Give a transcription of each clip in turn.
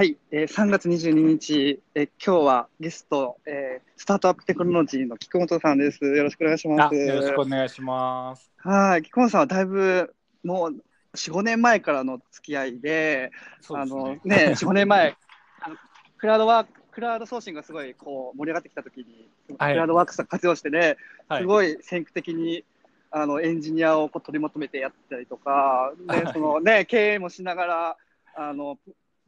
はい、えー、3月22日、えー、今日はゲスト、えー、スタートアップテクノロジーの菊本さんです。よろしくお願いします。よろしくお願いします。はい、菊本さんはだいぶもう4、5年前からの付き合いで、あのそうですね。ね、4、5年前、あのクラウドワーク、クラウドソーシングがすごいこう盛り上がってきたときに、はいクラウドワークスを活用してね、はいすごい先駆的にあのエンジニアをこう取りまとめてやったりとか、ねはいそのね、経営もしながら、あの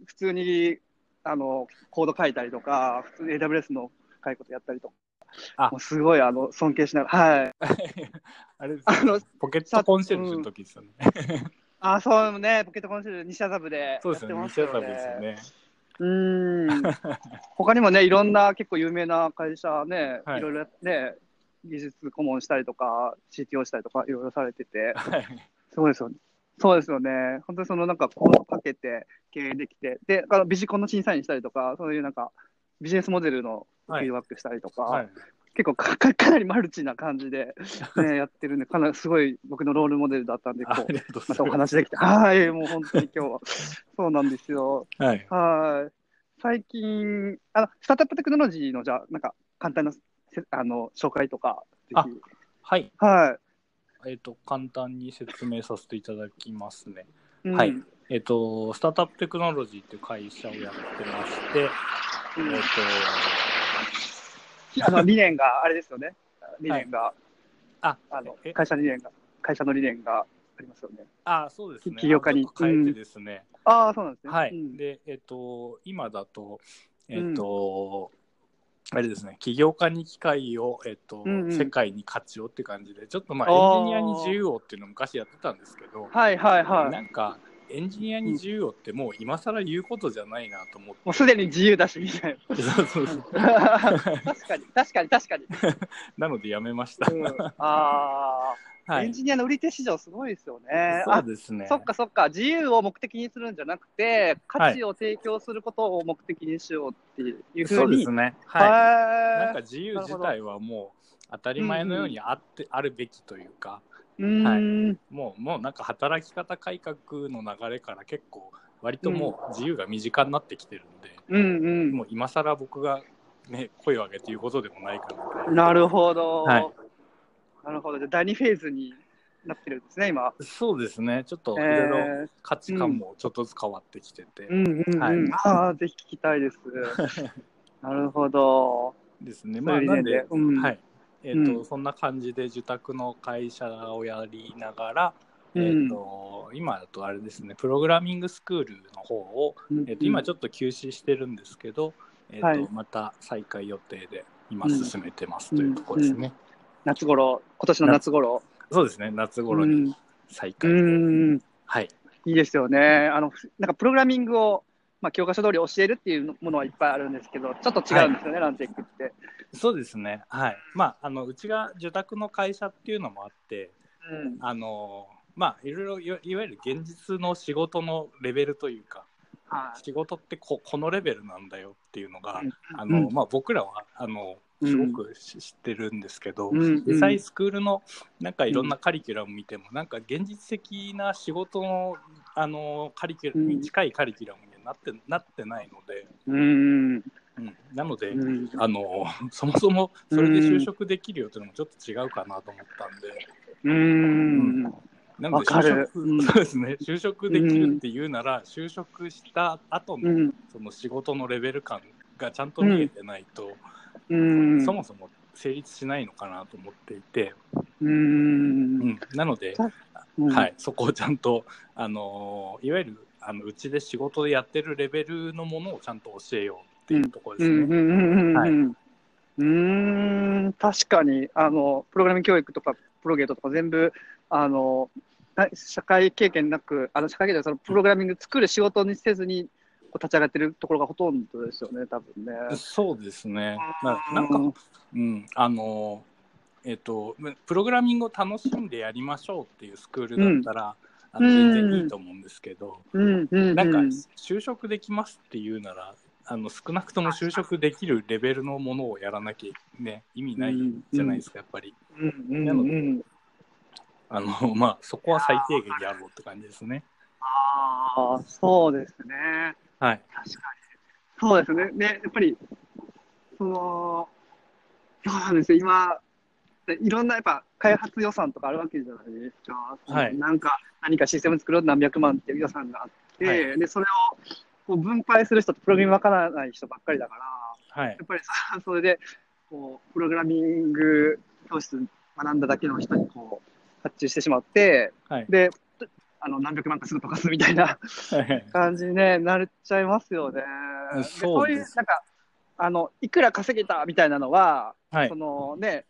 普通にあのコード書いたりとか、普通に AWS の深いことやったりとか、あもうすごいあの尊敬しながら、はい。あれですあの。ポケットコンシェルジュの時ですよね。あ、そうね、ポケットコンシェルジュ西麻布でそうですよね。西麻布ですよね。うーん。他にもね、いろんな結構有名な会社ね、はいいろいろね、技術顧問したりとか、CTO したりとか、いろいろされてて、はい。そうですよね。そうですよね。本当にそのなんかコードかけて経営できて、で、あのビジコンの審査員したりとか、そういうなんかビジネスモデルのフィードバックしたりとか、はい。結構かか かなりマルチな感じで、ね、やってるんで、かなりすごい僕のロールモデルだったんで、こううまたお話できて、はい、もう本当に今日は。そうなんですよ。す。はい。はい。最近、あの、スタートアップテクノロジーの、じゃあ、なんか、簡単なせ、あの、紹介とか、ぜあひ。はい。はえっ、と、簡単に説明させていただきますね。い。うんはい。えっ、と、スタートアップテクノロジーっていう会社をやってまして、えっ、うんと、あの、理念が、あれですよね。理念が、あ、あのえ、会社理念が、会社の理念がありますよね。あ、そうですね。起業家に変えてですね。ああ、そうなんですね。はい。うんで、えっ、と、今だと、えっ、と、あれですね、起業家に機会を、えっとうんうん世界に価値をって感じで、ちょっとまあエンジニアに自由をっていうのを昔やってたんですけど、はいはいはい。なんかエンジニアに自由をってもう今更言うことじゃないなと思って。もうすでに自由だし、みたいそうそうそうな。確かに、確かに、確かに。なのでやめました。うん、ああ、エンはい。ジニアの売り手市場すごいですよね。そうですね。そっかそっか、自由を目的にするんじゃなくて、価値を提供することを目的にしようっていうふそううに。ですね。はい。はなんか自由自体はもう当たり前のようにあって、あるべきというか、うーん、もうもうなんか働き方改革の流れから結構割ともう自由が身近になってきてるんで、うん、うん。もう今更僕が、ね、声を上げて言うことでもないかな。と。なるほど。はい。なるほど。じゃあ第2フェーズになってるんですね、今。そうですね、ちょっといえろいろー価値観もちょっとずつ変わってきてて、ああ、ぜひ聞きたいです。なるほど。ですね、まあ、なんで、うん。はいえーとうんそんな感じで受託の会社をやりながら、うんえー、と今だとあれですね、プログラミングスクールの方を、えー、と今ちょっと休止してるんですけど、えーとはいまた再開予定で今うん進めてますというところですね。夏頃、今年の夏頃。そうですね、夏頃うんに再う開。はい。いいですよね。あの、ふなんかプログラミングを、まあ、教科書通り教えるっていうものはいっぱいあるんですけど、ちょっと違うんですよね、ランテックって。そうですね、はい。まあ、あのうちが受託の会社っていうのもあって、うん。あのまあ、いろいろいわいわゆる現実の仕事のレベルというか、は仕事ってここのレベルなんだよっていうのが、うん。あのうん。まあ、僕らはあのうん。すごくし知ってるんですけど、うん。実際スクールのなんかいろんなカリキュラム見ても、なんか現実的な仕事のあのカリキュラムに近いカリキュラムなってなってないので、うん。うん、なので、うん。あのそもそもそれで就職できるよっていうのもちょっと違うかなと思ったんで。うん。なので就職、うん。そうですね。就職できるっていうなら、就職した後の、うん。その仕事のレベル感がちゃんと見えてないと、うん。そもそも成立しないのかなと思っていて、う。うんん、なので、うん。はい、そこをちゃんと、あのいわゆるあのうちで仕事でやってるレベルのものをちゃんと教えようっていうところですね。うん確かにあのプログラミング教育とかプロゲートとか全部あのな社会経験なくあの社会経験そのプログラミング作る仕事にせずにこう立ち上がってるところがほとんどですよね多分ね。そうですね。ななんか、うん、あの、えっ、と、プログラミングを楽しんでやりましょうっていうスクールだったら、全然いいと思うんですけど、うんうんうん、なんか就職できますっていうなら、あの少なくとも就職できるレベルのものをやらなきゃね、意味ないじゃないですか、やっぱり。なのでうん、あの、まあ、そこは最低限やろうって感じですね。ああそうですねはい。確かそうですね。で、やっぱり、その、そうなんですよ、今、いろんなやっぱ開発予算とかあるわけじゃないですか。はい。なんか、何かシステム作ろうと何百万っていう予算があって、はい。で、それをこう分配する人ってプログラミングわからない人ばっかりだから、はい。やっぱりさそれで、こう、プログラミング教室学んだだけの人にこう、発注してしまって、はい。で、あの、何百万かすぐ溶かすみたいなはい。感じに、ね、なっちゃいますよね。でそういう、なんか、あの、いくら稼げたみたいなのは、はい。そのね、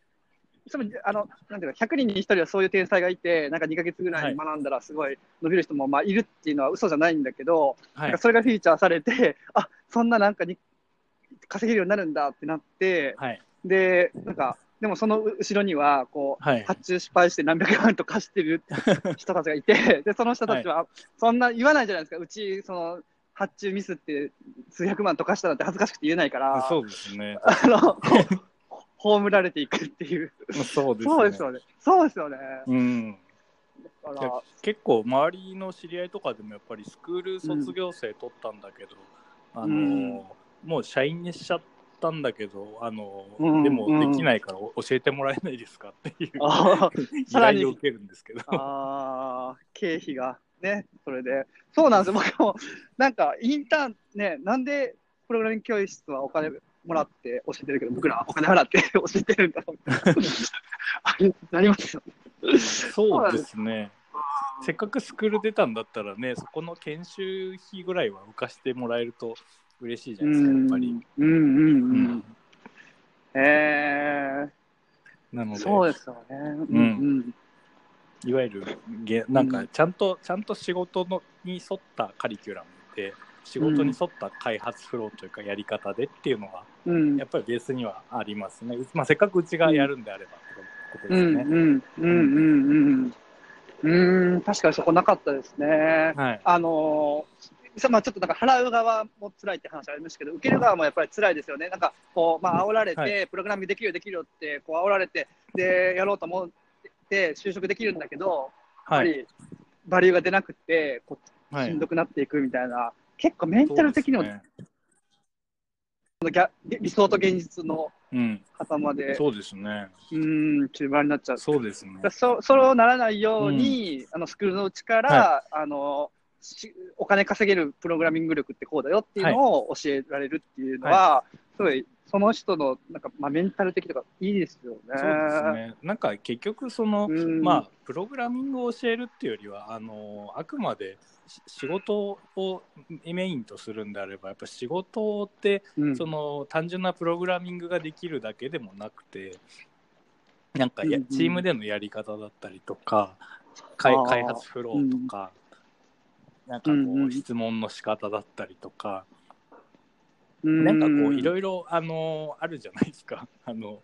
そのあのなんていうか、100人に1人はそういう天才がいて、なんか2ヶ月ぐらい学んだらすごい伸びる人もまあいるっていうのは嘘じゃないんだけど、はい。なんかそれがフィーチャーされて、あそんななんかに稼げるようになるんだってなって、はい。で、なんか、でもその後ろには、こう、はい。発注失敗して何百万と貸してる人たちがいて、で、その人たちは、そんな言わないじゃないですか、うち、その、発注ミスって数百万とかしたなんて恥ずかしくて言えないから、そうですね。あの、葬られていくっていう。そうですね。そうですよね。そうですよね。うん。だから結構周りの知り合いとかでもやっぱりスクール卒業生取ったんだけど、あのうんもう社員にしちゃったんだけどあの、うんでもできないからお教えてもらえないですかっていうあ 依頼を受けるんですけどあー、経費がね、それで。そうなんですよ。僕も、なんか、インターン、ね、なんで、プログラミング教室はお金もらって教えてるけど、僕らはお金払って 教えてるんだろう。あれ、なりますよ。そうですね。せっかくスクール出たんだったらねそこの研修費ぐらいは浮かしてもらえると嬉しいじゃうないですかやっぱんり、、うん、うん、ううん。ん。えー、なので。そうですよね。うん、いわゆるげなんかちゃんと、ちゃんと仕事のに沿ったカリキュラムで仕事に沿った開発フローというかやり方でっていうのはやっぱりベースにはありますね。まあ、せっかくうちがやるんであればってことうん、ですね。うん、うん、うん、うん。うん、確かにそこなかったですね。はい。あのまあ、ちょっとなんか払う側も辛いって話ありましたけど、受ける側もやっぱり辛いですよね。なんかこう、まあ煽られて、はプログラミングできるよ、できるよってこう煽られて、で、やろうと思って就職できるんだけど、やっはい。ぱりバリューが出なくて、こうはいしんどくなっていくみたいな、結構メンタル的にも、ねギャ理想と現実のうん。方まで、そうですね。うーん、中盤になっちゃう。そうですねだ。そそうならないように、あのスクールのうちから、あのしお金稼げるプログラミング力ってこうだよっていうのを教えられるっていうのは、すごいその人のなんか、まあ、メンタル的とかいいですよね。そうですね。なんか結局その、うん。まあ、プログラミングを教えるっていうよりは、あの、あくまでし仕事をメインとするんであれば、やっぱ仕事って、うん。その単純なプログラミングができるだけでもなくて、なんかやうんうん。チームでのやり方だったりとか、開発フローとか、なんかこうんうん。う質問の仕方だったりとか、うんなんかこういろいろあのあるじゃないですか。あの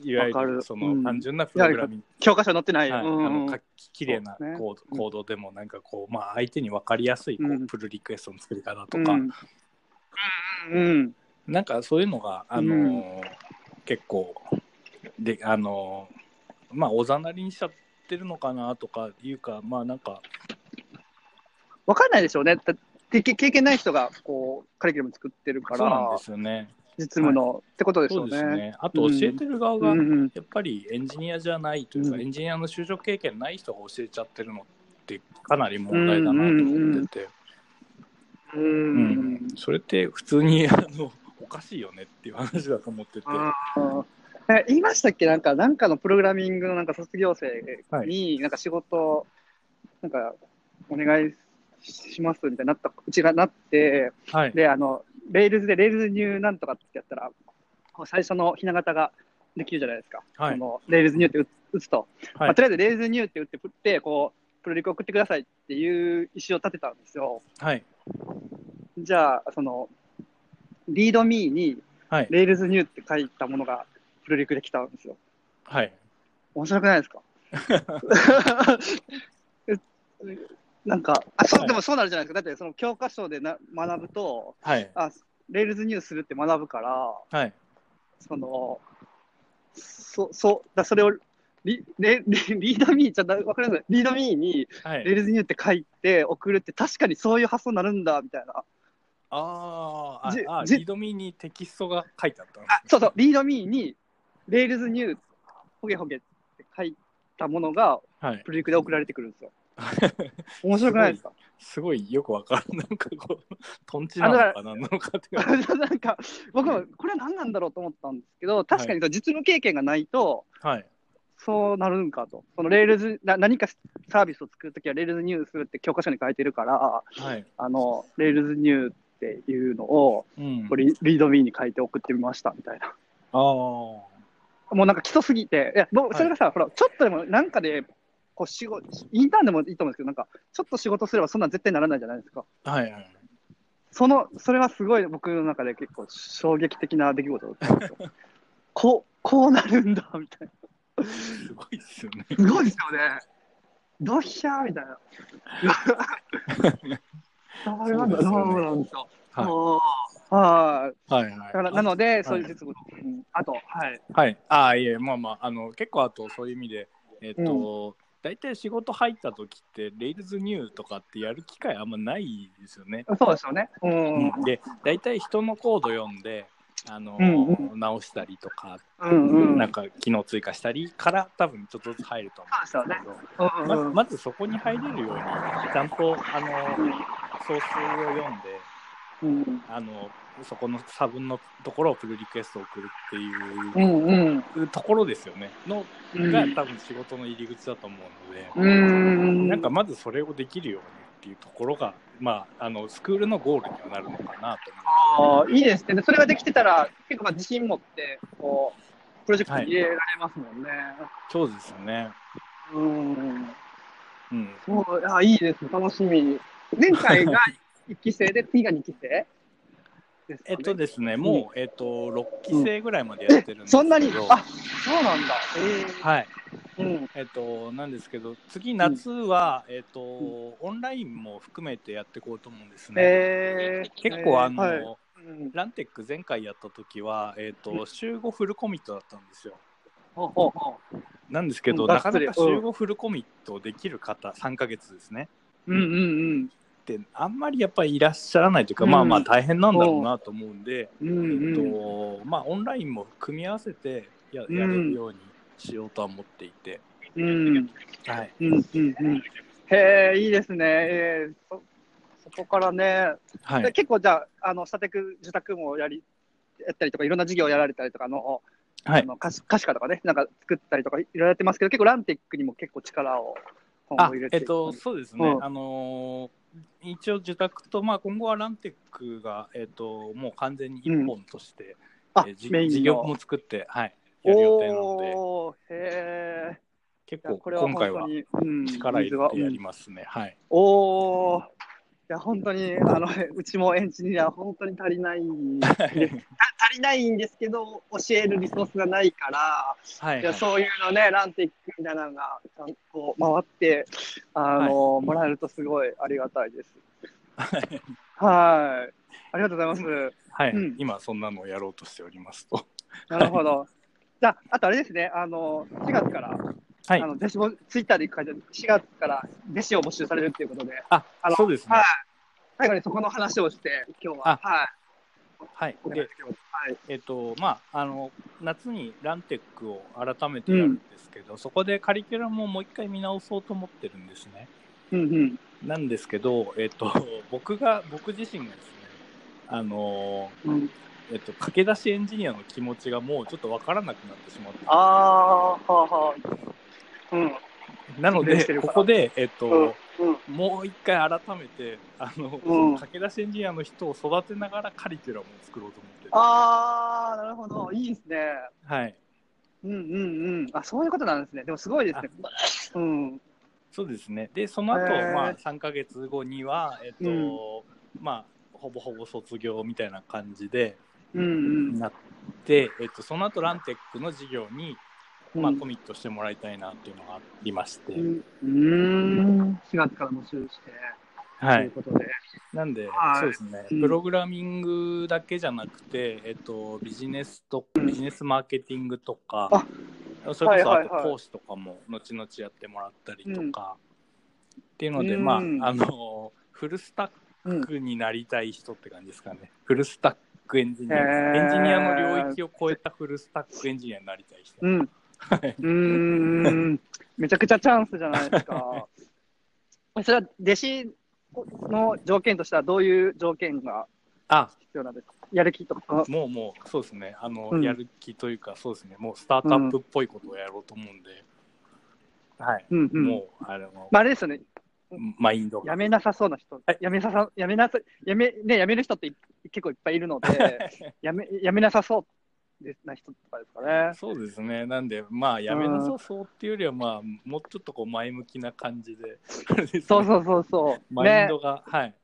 いわゆるる。そのうん。単純なプログラミング、教科書載ってない。はい、あうん。のかきれいなコード,、コードでもなんかこうまあ相手に分かりやすいこう、うん。プルリクエストの作り方とか、うん。うん。なんかそういうのがあのー結構であのーまあおざなりにしちゃってるのかなとかいうかまあなんかわかんないでしょうね。経験ない人がこうカリキュラム作ってるからそうなんで、すよね。実務の、ってことですそうよね。ですね。あと教えてる側が、やっぱりエンジニアじゃないというか、うん。エンジニアの就職経験ない人が教えちゃってるのってかなり問題だなと思ってて、ううんん。それって普通にあのおかしいよねっていう話だと思ってて、言いましたっけ？なんか、なんかのプログラミングのなんか卒業生に、なんか仕事、なんか、お願いしますみたいになった、うちがなって、はい、で、あの、 Rails で、 rails new なんとかってやったら、最初のひな形ができるじゃないですか。はいその rails new って打打つと。はいまあ、とりあえず rails new って打って、振って、こう、プルリク送ってくださいっていう issue を立てたんですよ。はい、じゃあ、その、 README に、はい、 rails new って書いたものがプルリクできたんですよ。はい、面白くないですか？え なんか、あそう、はいでもそうなるじゃないですか。だってその教科書でな学ぶと、はい、あ、 rails new するって学ぶから、はい、その、そ、そう、だそれをリ、レリ README、ちょっとわかります？ README にはい rails new って書いて送るって確かにそういう発想になるんだ、みたいな。あーあじじあ README にテキストが書いてあったんですねあそうそう、リードミーに、 rails new、ホゲホゲって書いたものが、はい。プリクで送られてくるんですよ。面白くないですか？すごいよくわからん。なんかこう、トンチなのか何なのかって。なんか、僕もこれは何なんだろうと思ったんですけど、確かに実務経験がないと、はい。そうなるんかと。その Rails、な何かサービスを作るときは、 rails new するって教科書に書いてるから、はい。あの、 rails new っていうのを、うん。これリードミーに書いて送ってみましたみたいな。ああ。もうなんか基礎すぎて、いや、僕、それがさ、ほら、ちょっとでもなんかで、こう仕事、インターンでもいいと思うんですけど、なんか、ちょっと仕事すればそんなん絶対ならないじゃないですか。はいはい。その、それはすごい僕の中で結構衝撃的な出来事だったんですよ。こう、こうなるんだ、みたいすごいっすよね。な。すごいですよね。ドヒャーみたいな。そうなんだ、そうなんですよ。はいはい。だからなので、いそういう実務、うんあと、はい。はい。ああ、いえ、まあまあ、あの、結構あとそういう意味で、えっ、と、大体仕事入った時って、レイルズニューとかってやる機会あんまないですよね。そうですよね。うん。で、大体人のコード読んで、あの、うん直したりとか、うんうん。なんか機能追加したりから多分ちょっとずつ入ると思うんですけど、うんうんままずそこに入れるように、ちゃんとあのソースを読んで、うんあのそこの差分のところをプルリクエストを送るってういんうところですよね。のうんが多分仕事の入り口だと思うので、うん。なんかまずそれをできるようにっていうところが、まあ、あのスクールのゴールにはなるのかなと思あーいいですね。でそれができてたら、結構まあ自信持って、こう、プロジェクトに入れられますもんね。う。そうですよね。うん。うん。そう、あ、いいです。楽しみ。前回が1期生で、次が2期生ねえっとですね、もう、えっと、6期生ぐらいまでやってるんですけど、そんなに、あ、そうなんだ。えはい。えうん。えっと、なんですけど、次夏は、えっと、オンラインも含めてやっていこうと思うんですね。えー、結構、あの、はいうんランテック前回やった時は、えっと、週5フルコミットだったんですよ。なんですけど、うんなかなか週がっつりうん5フルコミットできる方、3ヶ月ですね。う。うんうんうん。って、あんまりやっぱりいらっしゃらないというか、うんまあまあ大変なんだろうなと思うんで、うんえうん。っと、まあ、オンラインも組み合わせてややうんれるようにしようとは思っていて、うん。はい。うんうんうん。へえ、いいですね。えー、そそこからね、はい。で結構じゃあ、あの、スタテク、受託もやり、やったりとか、いろんな事業やられたりとか、あの、はい。あの可視化とかね、なんか作ったりとか、いろいろやってますけど、結構ランテックにも結構力を今あ後入れてえっと、そうですね、うん。あのー一応、受託と、まあ、今後はランテックが、えっと、もう完全に一本として、あえー事業も作って、はい、やる予定なので、へ結構これは今回は力入れてやりまますね。はい。おー。いや、本当に、あの、うちもエンジニア、本当に足りないんです。た足りないんですけど、教えるリソースがないから、はいい、やそういうのね、ランティックみたいなのが、ちゃんと回って、あの、もらえるとすごいありがたいです。はいはい。ありがとうございます。はい、うん今、そんなのをやろうとしておりますと。なるほど。じゃあ、あとあれですね、あの、4月から、はいあ。の、弟子も、ツイッターで書いてある、4月から弟子を募集されるっていうことで、ああのそうですねはい。最後にそこの話をして、今日は、あはい。はい。で。えっとまあ、あの夏にランテックを改めてやるんですけど、そこでカリキュラムをもう一回見直そうと思ってるんですね。うんうん。なんですけど、えっと、僕が僕自身がですねあの、うん、えっと、駆け出しエンジニアの気持ちがもうちょっとわからなくなってしまってああ、はあはあ。うん。なのでここで、えっとうん。もう一回改めてあの、うん駆け出しエンジニアの人を育てながらカリキュラムを作ろうと思ってるああ、なるほど。いいですね。はいうんうんうん。あ、そういうことなんですね。でもすごいですね。うん。そうですね。で、その後、まあ、3ヶ月後には、えっと、うんまあ、ほぼほぼ卒業みたいな感じでうんうん。なって、えっと、その後、ランテックの事業に、まあ、うんコミットしてもらいたいなっていうのがありまして、うんん。4月から募集して、はい。ということで。なんで、はいそうですね、うんプログラミングだけじゃなくて、えっと、ビジネスと、ビジネスマーケティングとか、それこそあと講師とかも後々やってもらったりとか、っていうので、うんまあ、あの、フルスタックになりたい人って感じですかね。フルスタックエンジニア。エンジニアの領域を超えたフルスタックエンジニアになりたい人。うん。うはいーん。めちゃくちゃチャンスじゃないですか。それは弟子の条件としてはどういう条件があ、必要なんですか？やる気とか。もうもう、そうですね。あの、うんやる気というか、そうですね。もうスタートアップっぽいことをやろうと思うんで、はい。うんうん。もう、あの、まあ、あれですよね。マインドが。やめなさそうな人。はいやめささ、やめなさ、やめ、ね、やめる人ってい結構いっぱいいるので、やめ、やめなさそうでな人とかですかね。そうですね。なんで、まあ、やめなさそうっていうよりは、まあ、もうちょっとこう前向きな感じで、そうそうそうそう。マインねドが、はい。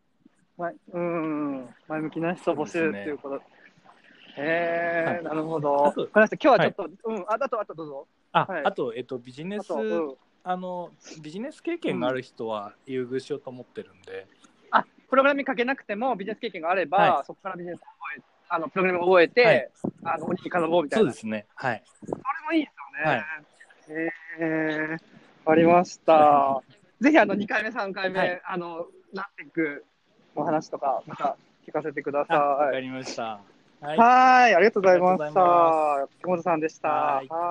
まうん、前向きな人募集っていうこと。へえ、はいなるほど。わかりました。今日はちょっと、うん、あ、あと、あとどうぞ。あ、はいあと、えっと、ビジネスあと、うん。あのビジネス経験がある人は優遇しようと思ってるんで、あ、プログラミングかけなくてもビジネス経験があれば、はそこからビジネスを覚え、あの、プログラミングを覚えて、はいあの、鬼に学ぼうみたいな。そうですね、はい、それもいいですよはね。へえ、わかりました。ぜひ、あの、2回目、3回目、はいあの、なっていくお話とか、また聞かせてくだあわさい。かりました。はいはい、ありがとうございました。木本さんでした。はいはい